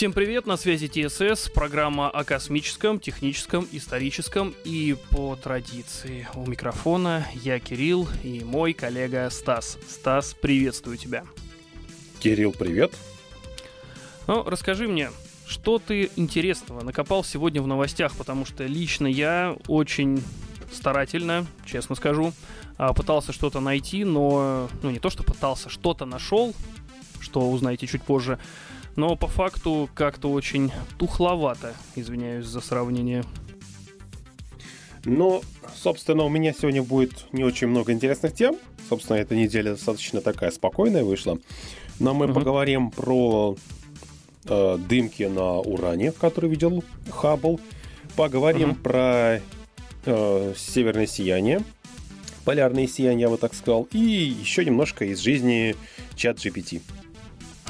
Всем привет, на связи ТСС, программа о космическом, техническом, историческом и по традиции. У микрофона я Кирилл и мой коллега Стас. Стас, приветствую тебя. Кирилл, привет. Ну, расскажи мне, что ты интересного накопал сегодня в новостях, потому что лично я очень старательно, честно скажу, а, пытался что-то найти, но, ну не то, что пытался, что-то нашел, что узнаете чуть позже, но по факту как-то очень тухловато, извиняюсь за сравнение. Ну, собственно, у меня сегодня будет не очень много интересных тем. Собственно, эта неделя достаточно такая спокойная вышла. Но мы mm-hmm. поговорим про э, дымки на уране, которые видел Хаббл. Поговорим mm-hmm. про э, северное сияние, полярное сияние, я бы так сказал. И еще немножко из жизни чат GPT.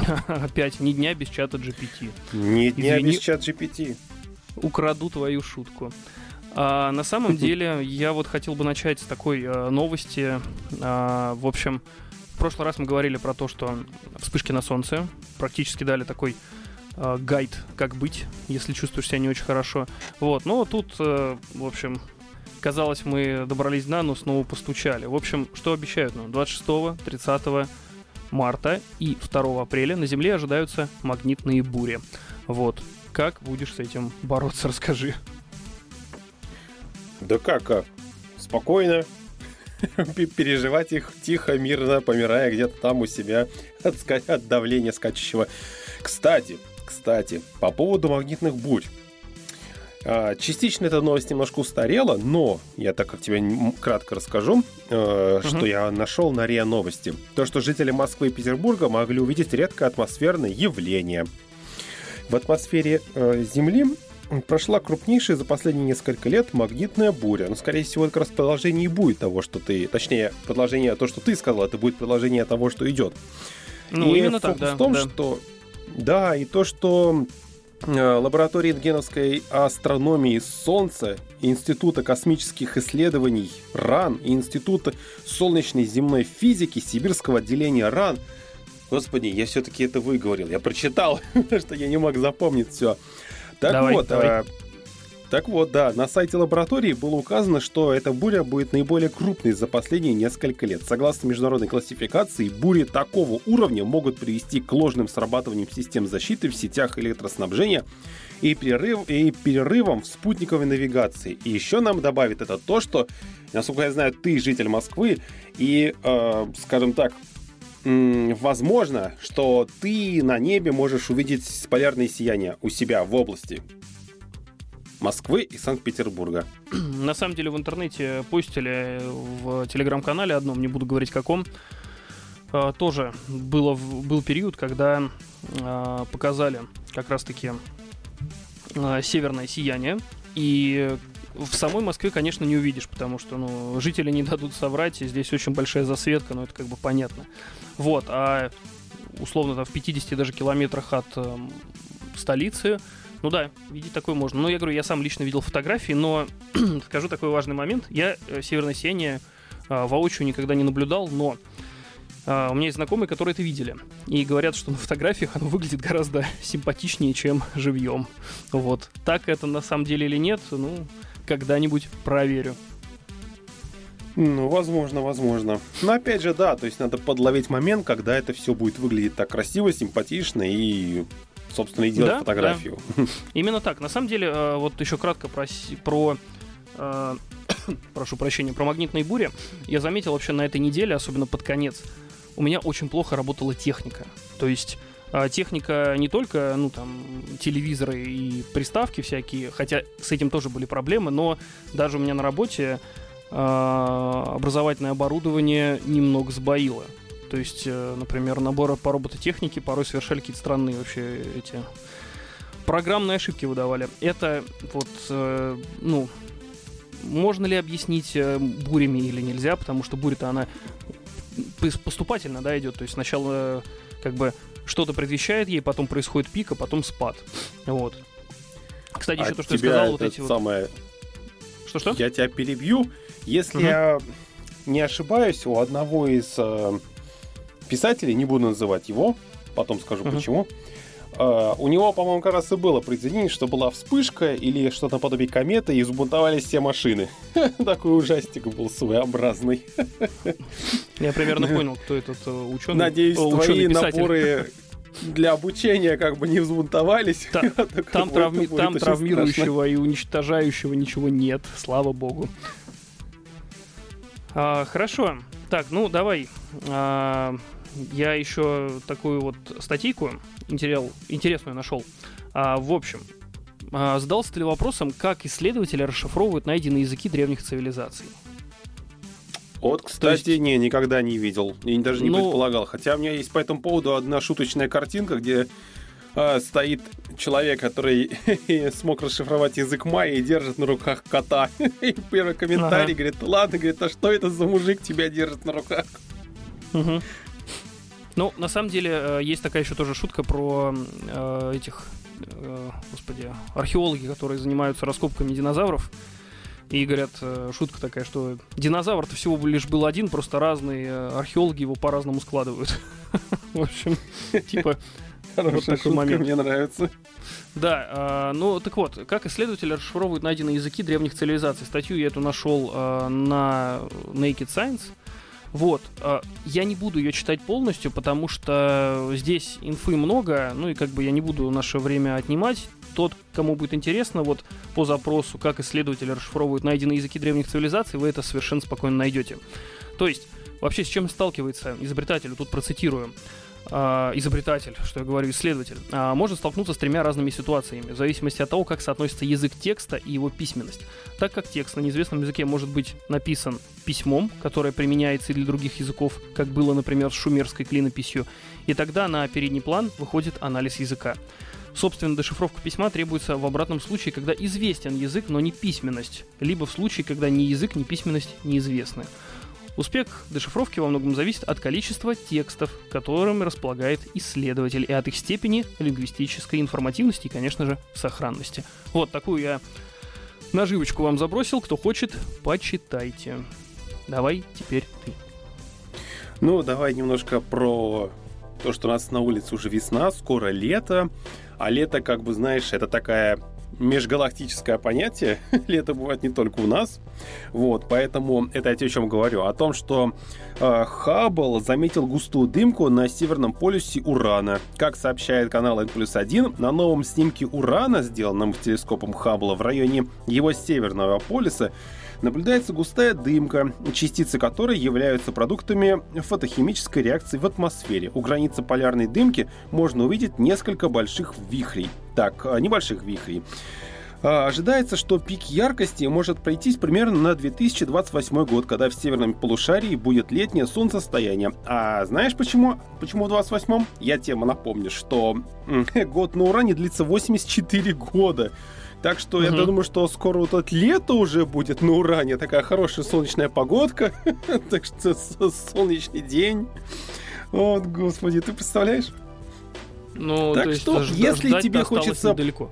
Опять, ни дня без чата GPT. Ни дня Извини, без чат GPT. Украду твою шутку. А, на самом деле, я вот хотел бы начать с такой а, новости. А, в общем, в прошлый раз мы говорили про то, что вспышки на солнце практически дали такой а, гайд, как быть, если чувствуешь себя не очень хорошо. Вот, но тут, а, в общем, казалось, мы добрались до, но снова постучали. В общем, что обещают нам? 26, 30 марта и 2 апреля на Земле ожидаются магнитные бури. Вот. Как будешь с этим бороться, расскажи. Да как, как? Спокойно. Переживать их тихо, мирно, помирая где-то там у себя от, от давления скачущего. Кстати, кстати, по поводу магнитных бурь. А, частично эта новость немножко устарела, но я так как тебе кратко расскажу, uh что я нашел на РИА Новости. То, что жители Москвы и Петербурга могли увидеть редкое атмосферное явление. В атмосфере э, Земли прошла крупнейшая за последние несколько лет магнитная буря. Но, скорее всего, это как раз продолжение и будет того, что ты... Точнее, продолжение то, что ты сказал, это будет продолжение того, что идет. Ну, и именно так, да. в том, да. что... Да, и то, что лаборатории рентгеновской астрономии Солнца, Института космических исследований РАН и Института солнечной земной физики Сибирского отделения РАН. Господи, я все-таки это выговорил, я прочитал, что я не мог запомнить все. Так давай, вот, давай. Так вот, да, на сайте лаборатории было указано, что эта буря будет наиболее крупной за последние несколько лет. Согласно международной классификации, бури такого уровня могут привести к ложным срабатываниям систем защиты в сетях электроснабжения и, перерыв, и перерывам в спутниковой навигации. И еще нам добавит это то, что, насколько я знаю, ты житель Москвы, и, э, скажем так, возможно, что ты на небе можешь увидеть полярное сияние у себя в области. Москвы и Санкт-Петербурга. На самом деле в интернете постили в телеграм-канале одном, не буду говорить каком, а, тоже было, был период, когда а, показали как раз-таки а, северное сияние. И в самой Москве, конечно, не увидишь, потому что ну, жители не дадут соврать, и здесь очень большая засветка, но это как бы понятно. Вот, а условно там в 50 даже километрах от э, столицы ну да, видеть такое можно. Но я говорю, я сам лично видел фотографии, но скажу такой важный момент. Я э, северное сияние э, воочию никогда не наблюдал, но э, у меня есть знакомые, которые это видели. И говорят, что на фотографиях оно выглядит гораздо симпатичнее, чем живьем. Вот. Так это на самом деле или нет, ну, когда-нибудь проверю. Ну, возможно, возможно. Но опять же, да, то есть надо подловить момент, когда это все будет выглядеть так красиво, симпатично и собственно, и делать да, фотографию. Да. Именно так. На самом деле, э, вот еще кратко про, про э, прошу прощения, про магнитные бури. Я заметил вообще на этой неделе, особенно под конец, у меня очень плохо работала техника. То есть э, техника не только, ну, там, телевизоры и приставки всякие, хотя с этим тоже были проблемы, но даже у меня на работе образовательное оборудование немного сбоило. То есть, э, например, наборы по робототехнике порой совершали какие-то странные вообще эти программные ошибки выдавали. Это вот, э, ну, можно ли объяснить э, бурями или нельзя, потому что буря-то она поступательно, да, идет. То есть сначала как бы что-то предвещает ей, потом происходит пик, а потом спад. Вот. Кстати, а еще то, что я сказал, вот эти самое... вот... Что-что? Я тебя перебью. Если угу. я не ошибаюсь, у одного из писателей, не буду называть его, потом скажу uh-huh. почему. Uh, у него, по-моему, как раз и было произведение, что была вспышка или что-то наподобие кометы, и взбунтовались все машины. Такой ужастик был своеобразный. Я примерно понял, кто этот э, ученый. Надеюсь, твои напоры для обучения как бы не взбунтовались. Та, там травми, там травмирующего страшно. и уничтожающего ничего нет, слава богу. А, хорошо. Так, ну давай. А, я еще такую вот статейку интерел, интересную нашел. А, в общем, а, задался ты ли вопросом, как исследователи расшифровывают найденные языки древних цивилизаций? Вот, кстати, есть... не, никогда не видел. И даже не ну... предполагал. Хотя у меня есть по этому поводу одна шуточная картинка, где э, стоит человек, который смог расшифровать язык майя и держит на руках кота. и первый комментарий ага. говорит, ладно, говорит, а что это за мужик тебя держит на руках? Угу. Ну, на самом деле, э, есть такая еще тоже шутка про э, этих, э, господи, археологи, которые занимаются раскопками динозавров. И говорят, э, шутка такая, что динозавр-то всего лишь был один, просто разные э, археологи его по-разному складывают. В общем, типа... Хорошая такой момент. мне нравится. Да, ну так вот, как исследователи расшифровывают найденные языки древних цивилизаций. Статью я эту нашел на Naked Science. Вот. Э, я не буду ее читать полностью, потому что здесь инфы много, ну и как бы я не буду наше время отнимать тот, кому будет интересно, вот по запросу, как исследователи расшифровывают найденные языки древних цивилизаций, вы это совершенно спокойно найдете. То есть, вообще с чем сталкивается изобретатель, тут процитирую, Uh, изобретатель, что я говорю, исследователь, uh, может столкнуться с тремя разными ситуациями, в зависимости от того, как соотносится язык текста и его письменность. Так как текст на неизвестном языке может быть написан письмом, которое применяется и для других языков, как было, например, с шумерской клинописью, и тогда на передний план выходит анализ языка. Собственно, дешифровка письма требуется в обратном случае, когда известен язык, но не письменность, либо в случае, когда ни язык, ни письменность неизвестны. Успех дешифровки во многом зависит от количества текстов, которыми располагает исследователь, и от их степени лингвистической информативности и, конечно же, сохранности. Вот такую я наживочку вам забросил. Кто хочет, почитайте. Давай теперь ты. Ну, давай немножко про то, что у нас на улице уже весна, скоро лето. А лето, как бы, знаешь, это такая межгалактическое понятие. Лето бывает не только у нас. Вот, поэтому это я тебе о чем говорю. О том, что э, Хаббл заметил густую дымку на северном полюсе Урана. Как сообщает канал N плюс 1, на новом снимке Урана, сделанном телескопом Хаббла в районе его северного полюса, наблюдается густая дымка, частицы которой являются продуктами фотохимической реакции в атмосфере. У границы полярной дымки можно увидеть несколько больших вихрей. Так, а, небольших вихрей. А, ожидается, что пик яркости может пройтись примерно на 2028 год, когда в северном полушарии будет летнее солнцестояние. А знаешь почему? Почему в 28-м? Я тема напомню, что год на Уране длится 84 года. Так что угу. я думаю, что скоро вот это лето уже будет на Уране. Такая хорошая солнечная погодка. так что солнечный день. Вот, господи, ты представляешь? Ну, так что, если тебе хочется... Недалеко.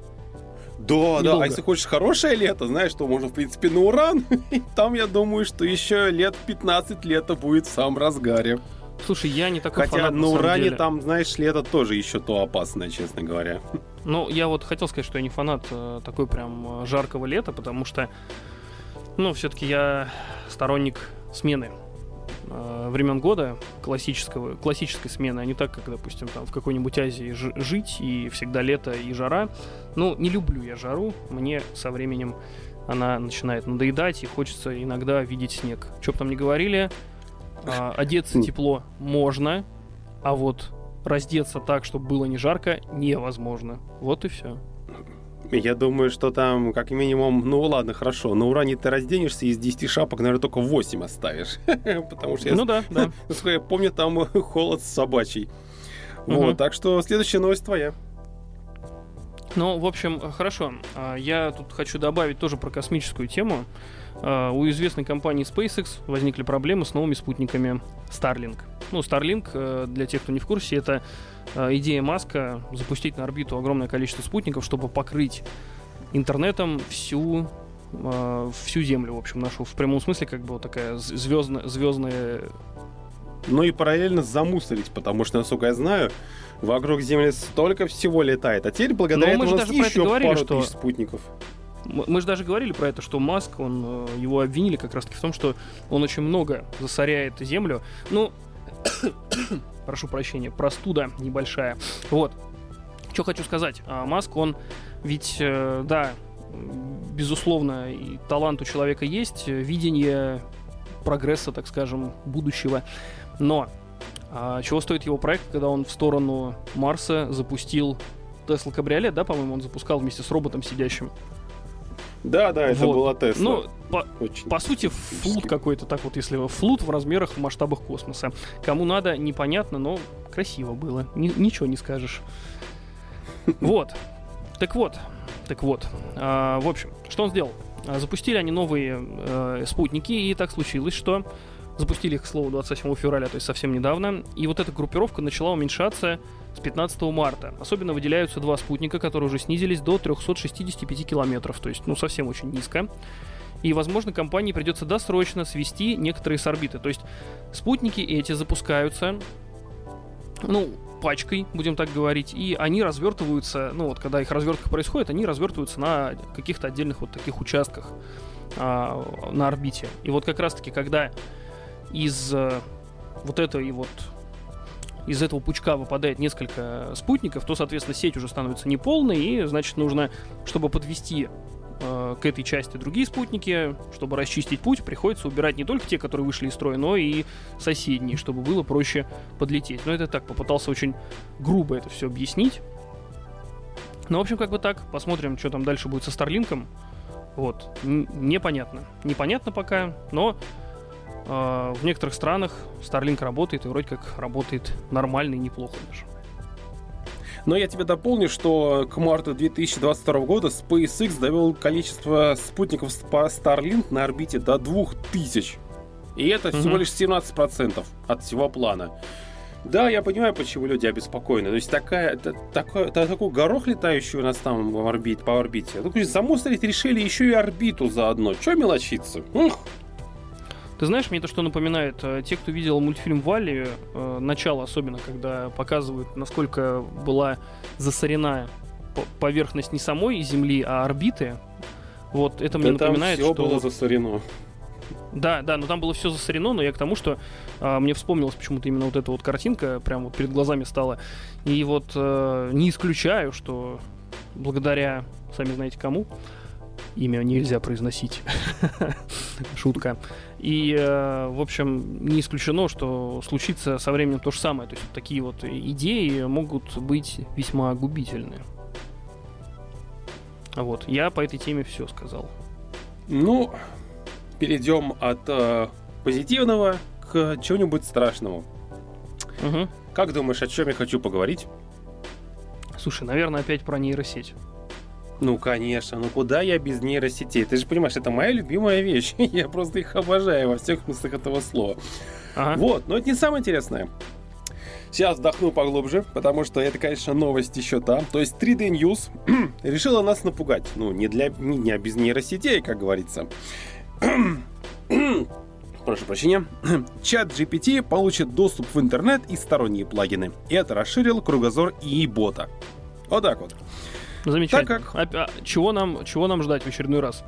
Да, Недолго. да, а если хочешь хорошее лето, знаешь, что можно, в принципе, на Уран. там, я думаю, что еще лет 15 лета будет в самом разгаре. Слушай, я не такой Хотя фанат, на, на Уране деле. там, знаешь, лето тоже еще то опасное, честно говоря. Ну, я вот хотел сказать, что я не фанат э, такой прям э, жаркого лета, потому что, ну, все-таки я сторонник смены э, времен года классического, классической смены, а не так, как, допустим, там в какой-нибудь Азии жить и всегда лето и жара. Ну, не люблю я жару, мне со временем она начинает надоедать и хочется иногда видеть снег. Что бы там ни говорили, а, одеться тепло можно, а вот раздеться так, чтобы было не жарко, невозможно. Вот и все. Я думаю, что там как минимум, ну ладно, хорошо, на уране ты разденешься, из 10 шапок, наверное, только 8 оставишь. Потому что я, ну да, да. насколько я помню, там холод собачий. Вот, так что следующая новость твоя. Ну, в общем, хорошо. А, я тут хочу добавить тоже про космическую тему. А, у известной компании SpaceX возникли проблемы с новыми спутниками Starlink. Ну, Starlink, э, для тех, кто не в курсе, это э, идея Маска запустить на орбиту огромное количество спутников, чтобы покрыть интернетом всю э, всю Землю, в общем, нашу в прямом смысле, как бы вот такая звездная, звездная но и параллельно замусорить, потому что, насколько я знаю, вокруг Земли столько всего летает. А теперь благодаря Но мы этому у нас даже еще говорили, пару что- тысяч спутников. Мы же даже говорили про это, что Маск, он, э, его обвинили как раз-таки в том, что он очень много засоряет Землю. Ну, прошу прощения, простуда небольшая. Вот. Что хочу сказать. А, Маск, он ведь, э, да, безусловно, и талант у человека есть, э, видение прогресса, так скажем, будущего. Но а, чего стоит его проект, когда он в сторону Марса запустил Тесла Кабриолет, да, по-моему, он запускал вместе с роботом сидящим. Да, да, это Вот. была Тесла. Ну, по, Очень. по сути, флут какой-то, так вот, если флут в размерах, в масштабах космоса. Кому надо, непонятно, но красиво было. Ни- ничего не скажешь. Вот. Так вот. Так вот. А, в общем, что он сделал? А, Запустили они новые э, спутники, и так случилось, что запустили их, к слову, 27 февраля, то есть совсем недавно, и вот эта группировка начала уменьшаться с 15 марта. Особенно выделяются два спутника, которые уже снизились до 365 километров, то есть, ну, совсем очень низко. И, возможно, компании придется досрочно свести некоторые с орбиты. То есть спутники эти запускаются, ну, пачкой, будем так говорить, и они развертываются, ну вот когда их развертка происходит, они развертываются на каких-то отдельных вот таких участках а, на орбите. И вот как раз-таки, когда из э, вот этой вот из этого пучка выпадает несколько спутников, то, соответственно, сеть уже становится неполной, и, значит, нужно, чтобы подвести э, к этой части другие спутники, чтобы расчистить путь, приходится убирать не только те, которые вышли из строя, но и соседние, чтобы было проще подлететь. Но это так, попытался очень грубо это все объяснить. Ну, в общем, как бы так. Посмотрим, что там дальше будет со Старлинком. Вот. Н- непонятно. Непонятно пока, но в некоторых странах Starlink работает, и вроде как работает нормально и неплохо даже. Но я тебе дополню, что к марту 2022 года SpaceX довел количество спутников Starlink на орбите до 2000. И это всего лишь 17% от всего плана. Да, я понимаю, почему люди обеспокоены. То есть такая, та- такой, та- такой горох летающий у нас там в орбите, по орбите. Ну, замусорить решили еще и орбиту заодно. Че мелочиться? Ух. Ты знаешь, мне это что напоминает? Э, Те, кто видел мультфильм Валли, э, начало особенно, когда показывают, насколько была засорена по- поверхность не самой Земли, а орбиты. Вот это мне Да там напоминает, все что... было засорено. Да, да, но там было все засорено, но я к тому, что а, мне вспомнилась почему-то именно вот эта вот картинка, прям вот перед глазами стала. И вот э, не исключаю, что благодаря, сами знаете кому, имя нельзя произносить. Шутка. И, э, в общем, не исключено, что случится со временем то же самое. То есть вот такие вот идеи могут быть весьма губительны. Вот, я по этой теме все сказал. Ну, перейдем от э, позитивного к чему-нибудь страшному. Мгм. Как думаешь, о чем я хочу поговорить? Слушай, наверное, опять про нейросеть. Ну, конечно, ну куда я без нейросетей? Ты же понимаешь, это моя любимая вещь. Я просто их обожаю во всех смыслах этого слова. Ага. Вот, но это не самое интересное. Сейчас вдохну поглубже, потому что это, конечно, новость еще та. То есть 3D News решила нас напугать. Ну, не для не, не без нейросетей, как говорится. Прошу прощения. Чат GPT получит доступ в интернет и сторонние плагины. И это расширил кругозор и бота. Вот так вот. Замечательно. Так как- А- а чего, нам, чего нам ждать в очередной раз?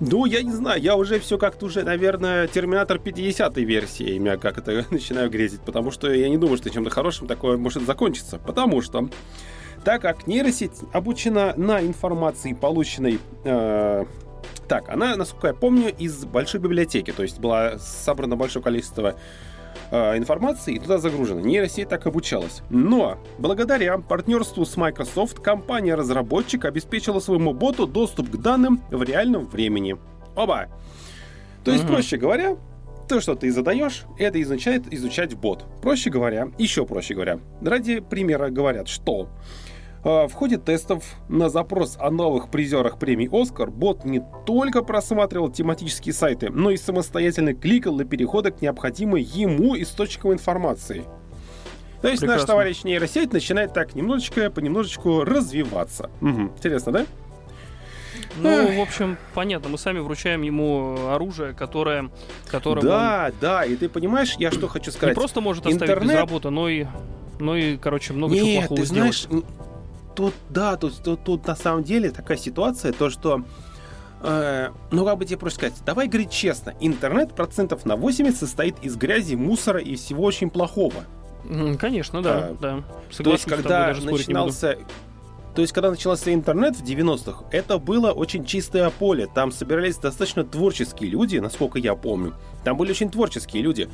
Ну, я не знаю, я уже все как-то уже, наверное, Терминатор 50 версии меня как это начинаю грезить, потому что я не думаю, что чем-то хорошим такое может закончиться. Потому что, так как нейросеть обучена на информации, полученной... э, так, она, насколько я помню, из большой библиотеки, то есть было собрано большое количество э, информации и туда загружено. Нейросеть так обучалась. Но благодаря партнерству с Microsoft компания-разработчик обеспечила своему боту доступ к данным в реальном времени. Оба! То есть, Мгм. проще говоря, то, что ты задаешь, это изучает изучать бот. Проще говоря, еще проще говоря, ради примера говорят, что в ходе тестов на запрос о новых призерах премии «Оскар» бот не только просматривал тематические сайты, но и самостоятельно кликал для перехода к необходимой ему источникам информации. То есть наш Прекрасно. товарищ нейросеть начинает так немножечко, понемножечку развиваться. Мгм. Интересно, да? Ну, в общем, понятно, мы сами вручаем ему оружие, которое... которое да, он... да, и ты понимаешь, я что хочу сказать. Не просто может оставить Интернет... без работы, но и, но и, короче, много Нет, чего плохого ты знаешь, сделать. Тут, да, тут, тут, тут на самом деле такая ситуация, то, что э, ну, как бы тебе проще сказать, давай говорить честно, интернет процентов на 80 состоит из грази, мусора и всего очень плохого. Конечно, да, а, да. Согласен то есть, когда начинался то есть, когда начался интернет в 90-х, это было очень чистое поле. Там собирались достаточно творческие люди, насколько я помню. Там были очень творческие люди.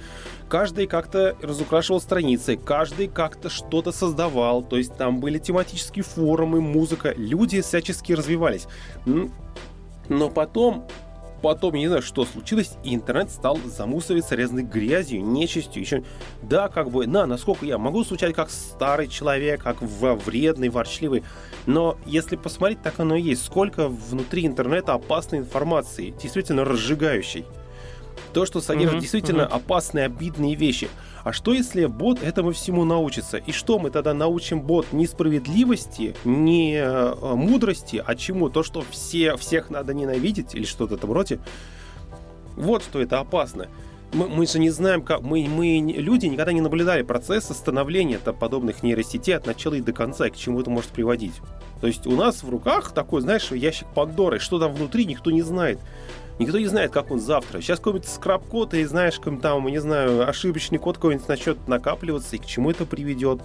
Каждый как-то разукрашивал страницы, каждый как-то что-то создавал. То есть там были тематические форумы, музыка. Люди всячески развивались. Но потом потом, не знаю, что случилось, и интернет стал замусориваться резной грязью, нечистью, еще... Да, как бы, на, насколько я могу звучать как старый человек, как вредный, ворчливый, но если посмотреть, так оно и есть. Сколько внутри интернета опасной информации, действительно разжигающей. То, что содержит mm-hmm, действительно mm-hmm. опасные, обидные вещи. А что если бот этому всему научится? И что мы тогда научим бот? Не справедливости, не э, мудрости, а чему? То, что все, всех надо ненавидеть или что-то в этом роде? Вот что это опасно. Мы, мы же не знаем, как мы, мы люди никогда не наблюдали процесса становления подобных нейросетей от начала и до конца, и к чему это может приводить. То есть у нас в руках такой, знаешь, ящик Пандоры, что там внутри, никто не знает. Никто не знает, как он завтра. Сейчас какой-нибудь скраб-код, и знаешь, там, не знаю, ошибочный код какой-нибудь начнет накапливаться, и к чему это приведет.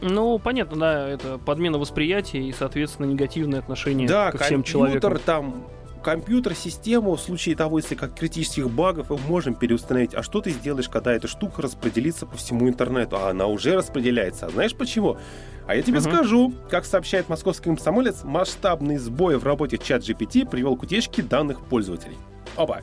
Ну, понятно, да, это подмена восприятия и, соответственно, негативное отношение да, ко всем человекам. Да, там компьютер-систему в случае того, если как критических багов, мы можем переустановить. А что ты сделаешь, когда эта штука распределится по всему интернету? А она уже распределяется. А знаешь почему? А я тебе uh-huh. скажу, как сообщает московский комсомолец, масштабный сбой в работе чат GPT привел к утечке данных пользователей. Оба.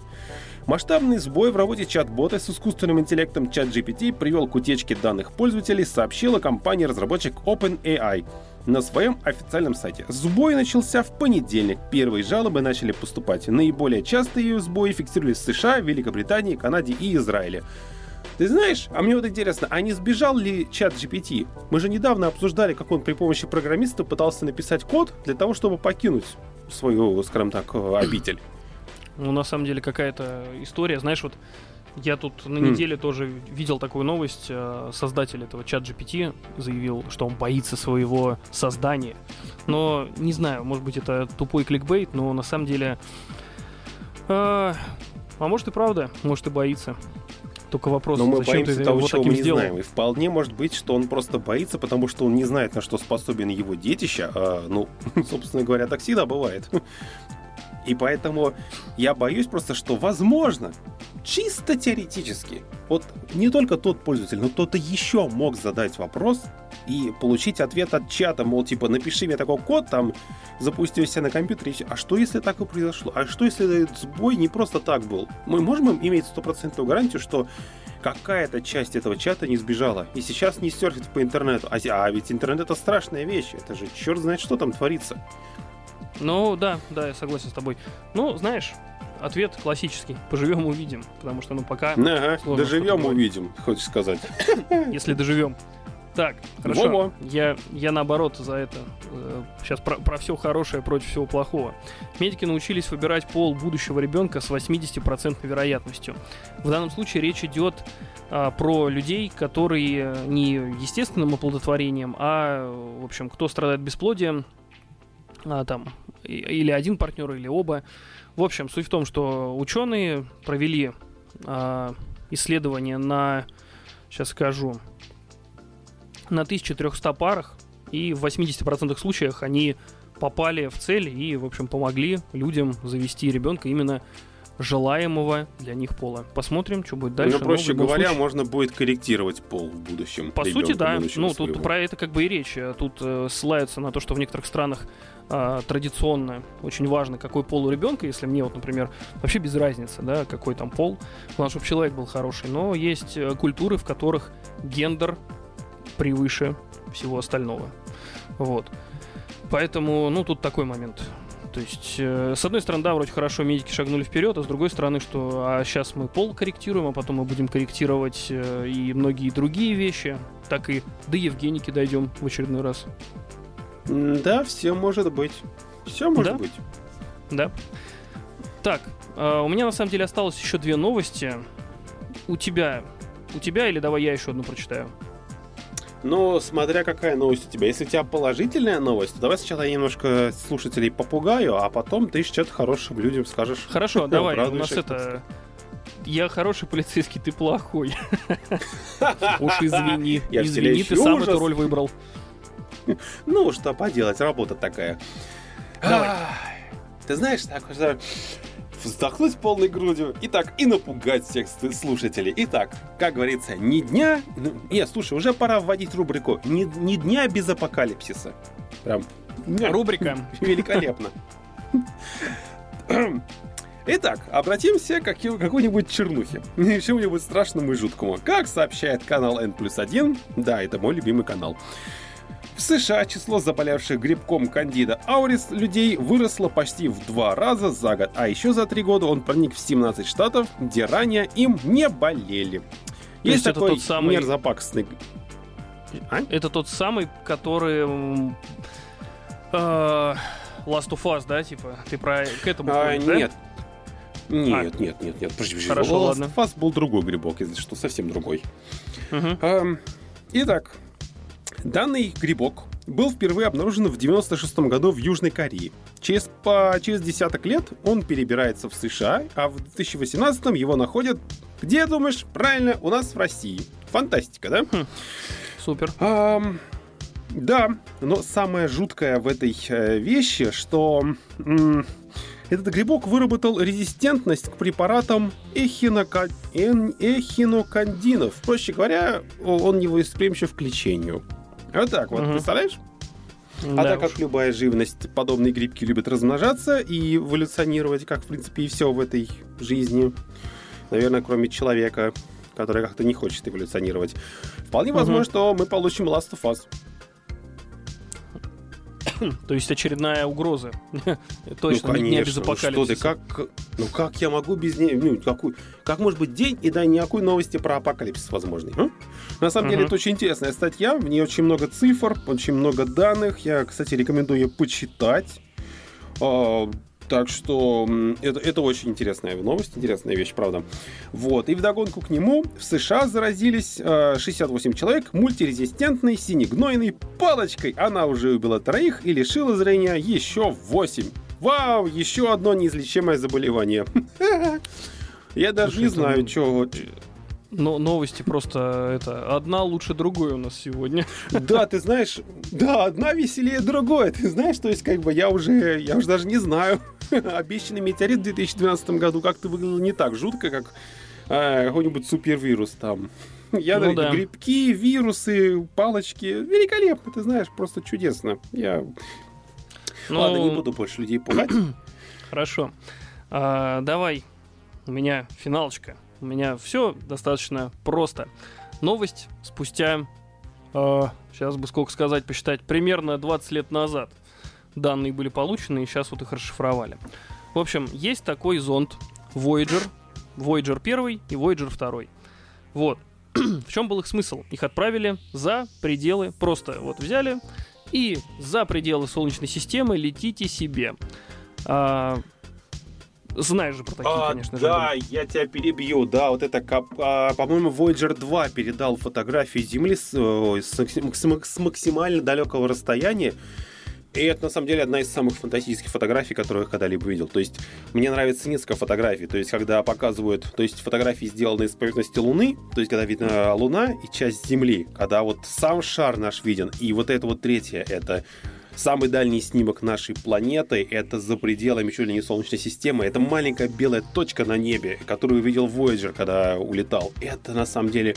Масштабный сбой в работе чат-бота с искусственным интеллектом ChatGPT привел к утечке данных пользователей, сообщила компания-разработчик OpenAI на своем официальном сайте. Сбой начался в понедельник. Первые жалобы начали поступать. Наиболее частые сбои фиксировались в США, Великобритании, Канаде и Израиле. Ты знаешь, а мне вот интересно, а не сбежал ли чат GPT? Мы же недавно обсуждали, как он при помощи программиста пытался написать код для того, чтобы покинуть свою, скажем так, обитель. Ну, на самом деле, какая-то история. Знаешь, вот я тут на неделе mm. тоже видел такую новость. Э, создатель этого чат GPT заявил, что он боится своего создания. Но не знаю, может быть, это тупой кликбейт, но на самом деле... Э, а может и правда, может и боится. Только вопрос, Но мы зачем боимся ты того, чего мы не сделал? знаем. И вполне может быть, что он просто боится, потому что он не знает, на что способен его детище. А, ну, собственно говоря, так всегда бывает. И поэтому я боюсь просто, что возможно, чисто теоретически, вот не только тот пользователь, но кто-то еще мог задать вопрос и получить ответ от чата, мол, типа, напиши мне такой код, там, запусти себя на компьютере. А что, если так и произошло? А что, если этот сбой не просто так был? Мы можем иметь стопроцентную гарантию, что какая-то часть этого чата не сбежала. И сейчас не серфит по интернету. А, а ведь интернет это страшная вещь. Это же черт знает, что там творится. Ну, да, да, я согласен с тобой. Ну, знаешь, ответ классический. Поживем, увидим. Потому что, ну, пока... Ага, доживем, увидим, хочешь сказать. Если доживем. Так, хорошо. Во-во. Я, я наоборот за это. Э, сейчас про, про все хорошее против всего плохого. Медики научились выбирать пол будущего ребенка с 80% вероятностью. В данном случае речь идет а, про людей, которые не естественным оплодотворением, а, в общем, кто страдает бесплодием, а, там, или один партнер, или оба. В общем, суть в том, что ученые провели а, исследование на, сейчас скажу, на 1300 парах, и в 80% случаях они попали в цель и, в общем, помогли людям завести ребенка именно желаемого для них пола. Посмотрим, что будет дальше. Ну, проще говоря, случае... можно будет корректировать пол в будущем. По сути, да. Ну, своего. тут про это как бы и речь. Тут э, ссылаются на то, что в некоторых странах э, традиционно очень важно, какой пол у ребенка. Если мне, вот, например, вообще без разницы, да, какой там пол, главное, чтобы человек был хороший. Но есть э, культуры, в которых гендер превыше всего остального. Вот. Поэтому, ну, тут такой момент. То есть, э, с одной стороны, да, вроде хорошо медики шагнули вперед, а с другой стороны, что а сейчас мы пол корректируем, а потом мы будем корректировать э, и многие другие вещи, так и до Евгеники дойдем в очередной раз. Да, все может быть. Все может да? быть. Да. Так, э, у меня на самом деле осталось еще две новости. У тебя, у тебя или давай я еще одну прочитаю? Ну, смотря какая новость у тебя. Если у тебя положительная новость, то давай сначала я немножко слушателей попугаю, а потом ты что-то хорошим людям скажешь. Хорошо, давай. У нас это... Я хороший полицейский, ты плохой. Уж извини. Извини, ты сам эту роль выбрал. Ну, что поделать, работа такая. Давай. Ты знаешь, так вздохнуть полной грудью и так, и напугать всех слушателей. Итак, как говорится, ни дня... Ну, нет, слушай, уже пора вводить рубрику «Ни, ни дня без апокалипсиса». Прям... Рубрика. Великолепно. Итак, обратимся к какой-нибудь чернухе. Чему-нибудь страшному и жуткому. Как сообщает канал N плюс 1, да, это мой любимый канал. В США число заболевших грибком кандида аурис людей выросло почти в два раза за год, а еще за три года он проник в 17 штатов, где ранее им не болели. То есть, есть такой тот самый... мерзопакостный... А? Это тот самый, который... Э, Last of Us, да, типа? Ты про к этому а, ходишь, Нет, да? Нет, а. нет, нет, нет. Подожди, подожди. Хорошо, Last ладно. Last был другой грибок, если что, совсем другой. Угу. Эм, итак, Данный грибок был впервые обнаружен в 96 году в Южной Корее. Через, по, через десяток лет он перебирается в США, а в 2018 его находят, где, думаешь, правильно, у нас в России. Фантастика, да? Хм, супер. А, да, но самое жуткое в этой э, вещи, что м- этот грибок выработал резистентность к препаратам эхинока... эхинокандинов. Проще говоря, он не восприимчив к лечению. Вот так вот, угу. представляешь? А так как любая живность, подобные грибки любят размножаться и эволюционировать, как, в принципе, и все в этой жизни. Наверное, кроме человека, который как-то не хочет эволюционировать. Вполне угу. возможно, что мы получим Last of Us. То есть очередная угроза. Точно, ну, конечно. не без апокалипсиса. Что ты, как, ну как я могу без нее, ну, какой, как может быть день и да никакой новости про апокалипсис возможный? А? На самом uh-huh. деле это очень интересная статья, в ней очень много цифр, очень много данных. Я, кстати, рекомендую ее почитать. Так что это, это очень интересная новость, интересная вещь, правда. Вот. И вдогонку к нему в США заразились э, 68 человек мультирезистентной синегнойной палочкой. Она уже убила троих и лишила зрения еще 8. Вау, еще одно неизлечимое заболевание. Я даже не знаю, что но новости просто это одна лучше другой у нас сегодня. Да, ты знаешь, да, одна веселее другой. Ты знаешь, то есть как бы я уже, я уже даже не знаю. Обещанный метеорит в 2012 году как-то выглядел не так жутко, как э, какой-нибудь супервирус там. Я ну, да. грибки, вирусы, палочки. Великолепно, ты знаешь, просто чудесно. Я... Ну... Ладно, не буду больше людей пугать. Хорошо. А, давай, у меня финалочка. У меня все достаточно просто. Новость спустя, э, сейчас бы сколько сказать, посчитать, примерно 20 лет назад данные были получены, и сейчас вот их расшифровали. В общем, есть такой зонд Voyager, Voyager 1 и Voyager 2. Вот. в чем был их смысл? Их отправили за пределы, просто вот взяли и за пределы Солнечной системы летите себе. А, знаешь же про такие, а, конечно же. Да, я тебя перебью. Да, вот это, а, по-моему, Voyager 2 передал фотографии Земли с, с, с, с максимально далекого расстояния. И это, на самом деле, одна из самых фантастических фотографий, которые я когда-либо видел. То есть, мне нравится несколько фотографий. То есть, когда показывают... То есть, фотографии, сделанные с поверхности Луны, то есть, когда видна Луна и часть Земли, когда вот сам шар наш виден, и вот это вот третье, это самый дальний снимок нашей планеты, это за пределами чуть ли не Солнечной системы, это маленькая белая точка на небе, которую увидел Voyager, когда улетал. Это, на самом деле,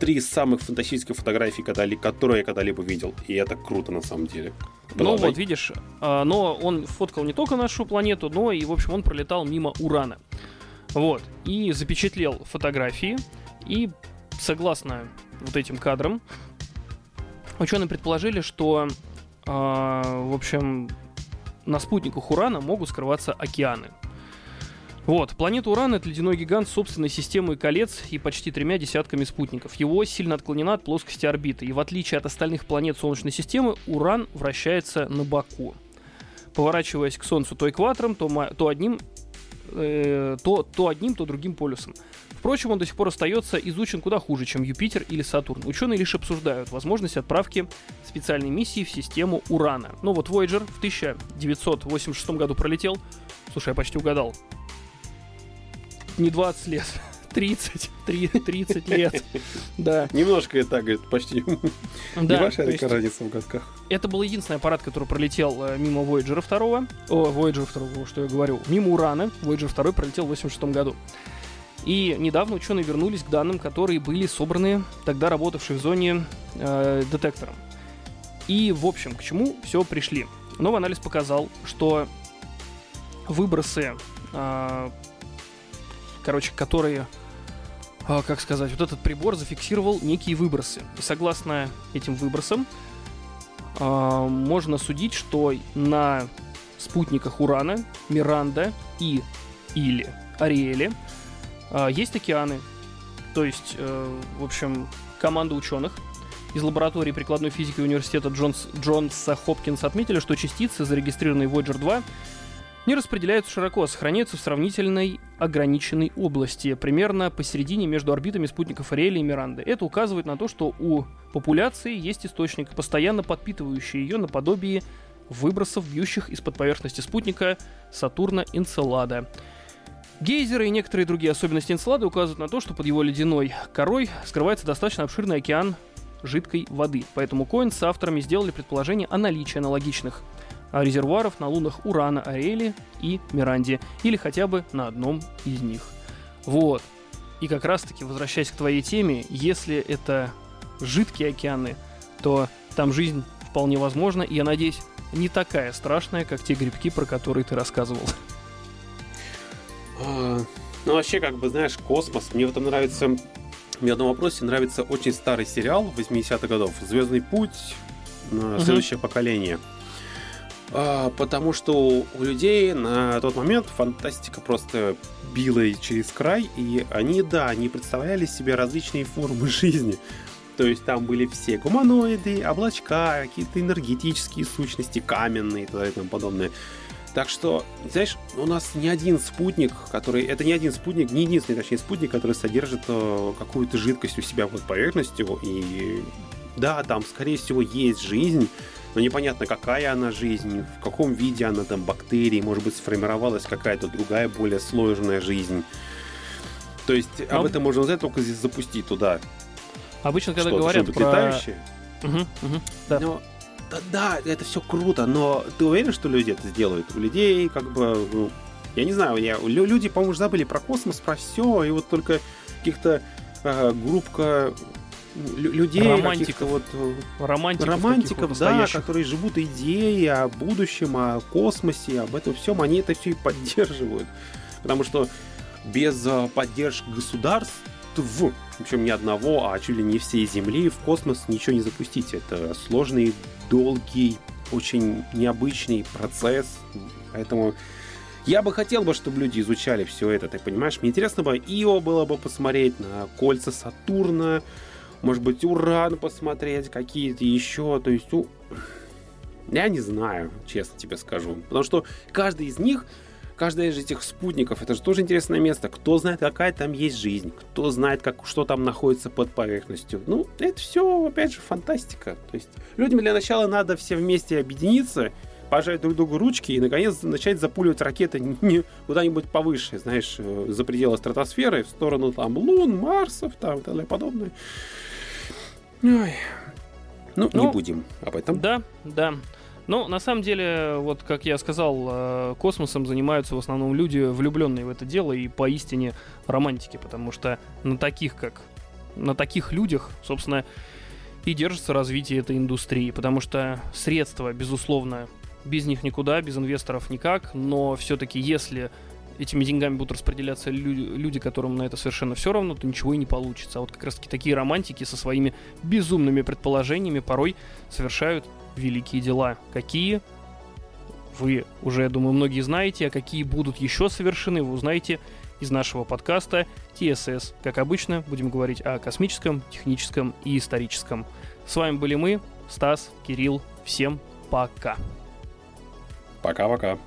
три самых фантастических фотографий, которые я когда-либо видел. И это круто на самом деле. Ну вот, видишь, а, но он фоткал не только нашу планету, но и, в общем, он пролетал мимо Урана. Вот. И запечатлел фотографии. И согласно вот этим кадрам, ученые предположили, что, в общем, на спутниках Урана могут скрываться океаны. Вот, планета Уран — это ледяной гигант с собственной системой колец и почти тремя десятками спутников. Его сильно отклонена от плоскости орбиты, и в отличие от остальных планет Солнечной системы, Уран вращается на боку. поворачиваясь к Солнцу то экватором, то, то одним, э, то, то одним, то другим полюсом. Впрочем, он до сих пор остается изучен куда хуже, чем Юпитер или Сатурн. Ученые лишь обсуждают возможность отправки специальной миссии в систему Урана. Ну вот Voyager в 1986 году пролетел. Слушай, я почти угадал. Не 20 лет. 30, 30 лет. Да. Немножко это так, говорит, почти. Да. Небольшая такая разница в годках. Это был единственный аппарат, который пролетел э, мимо Voyager 2. О, Voyager 2, что я говорю. Мимо Урана. Voyager 2 пролетел в 86 году. И недавно ученые вернулись к данным, которые были собраны тогда работавшей в зоне э, детектором. И, в общем, к чему все пришли? Новый анализ показал, что выбросы, э, короче, которые, как сказать, вот этот прибор зафиксировал некие выбросы. И согласно этим выбросам, э, можно судить, что на спутниках Урана, Миранда и или Ариэле а, есть океаны, то есть, э, в общем, команда ученых из лаборатории прикладной физики университета Джонс, Джонса Хопкинса отметили, что частицы, зарегистрированные в Voyager 2, не распределяются широко, а сохраняются в сравнительной ограниченной области, примерно посередине между орбитами спутников Ариэля и Миранды. Это указывает на то, что у популяции есть источник, постоянно подпитывающий ее наподобие выбросов, бьющих из-под поверхности спутника Сатурна Энцелада. Гейзеры и некоторые другие особенности Энцелада указывают на то, что под его ледяной корой скрывается достаточно обширный океан жидкой воды. Поэтому Коин с авторами сделали предположение о наличии аналогичных резервуаров на лунах Урана, Ариэли и Миранде, или хотя бы на одном из них. Вот. И как раз-таки, возвращаясь к твоей теме, если это жидкие океаны, то там жизнь вполне возможна, и я надеюсь, не такая страшная, как те грибки, про которые ты рассказывал. А, ну, вообще, как бы, знаешь, космос. Мне в этом нравится... Мне в одном вопросе нравится очень старый сериал 80-х годов «Звездный путь. Угу. Следующее поколение». А, потому что у людей на тот момент фантастика просто била через край, и они, да, они представляли себе различные формы жизни. То есть там были все гуманоиды, облачка, какие-то энергетические сущности, каменные и тому подобное. Так что, знаешь, у нас не один спутник, который... Это не один спутник, не единственный, точнее, спутник, который содержит э, какую-то жидкость у себя под поверхностью. И да, там, скорее всего, есть жизнь, но непонятно, какая она жизнь, в каком виде она там, бактерии, может быть, сформировалась какая-то другая, более сложная жизнь. То есть но... об этом можно узнать только здесь запустить туда. Обычно, когда говорят про... летающие. Угу, угу, да. Но да, да, это все круто, но ты уверен, что люди это сделают? У людей, как бы, ну, я не знаю, я, люди, по-моему, забыли про космос, про все, и вот только каких-то э, группка людей, романтиков, вот э, романтиков, романтиков да, которые живут идеей о будущем, о космосе, об этом всем, они это все и поддерживают. Потому что без э, поддержки государств причем не одного, а чуть ли не всей Земли, в космос ничего не запустить. Это сложный, долгий, очень необычный процесс. Поэтому я бы хотел бы, чтобы люди изучали все это, ты понимаешь? Мне интересно бы Ио было бы посмотреть на кольца Сатурна, может быть, Уран посмотреть, какие-то еще. То есть, ну, я не знаю, честно тебе скажу. Потому что каждый из них каждое из этих спутников, это же тоже интересное место. Кто знает, какая там есть жизнь, кто знает, как, что там находится под поверхностью. Ну, это все, опять же, фантастика. То есть людям для начала надо все вместе объединиться, пожать друг другу ручки и, наконец, начать запуливать ракеты куда-нибудь повыше, знаешь, э, за пределы стратосферы, в сторону там Лун, Марсов, там и подобное. Ой. Ну, ну, не будем об этом. Да, да. Но на самом деле, вот как я сказал, э, космосом занимаются в основном люди, влюбленные в это дело и поистине романтики, потому что на таких, как на таких людях, собственно, и держится развитие этой индустрии, потому что средства, безусловно, без них никуда, без инвесторов никак, но все-таки если этими деньгами будут распределяться люди, люди, которым на это совершенно все равно, то ничего и не получится. А вот как раз таки такие романтики со своими безумными предположениями порой совершают великие дела. Какие? Вы уже, я думаю, многие знаете, а какие будут еще совершены, вы узнаете из нашего подкаста TSS. Как обычно, будем говорить о космическом, техническом и историческом. С вами были мы, Стас, Кирилл. Всем пока. Пока-пока.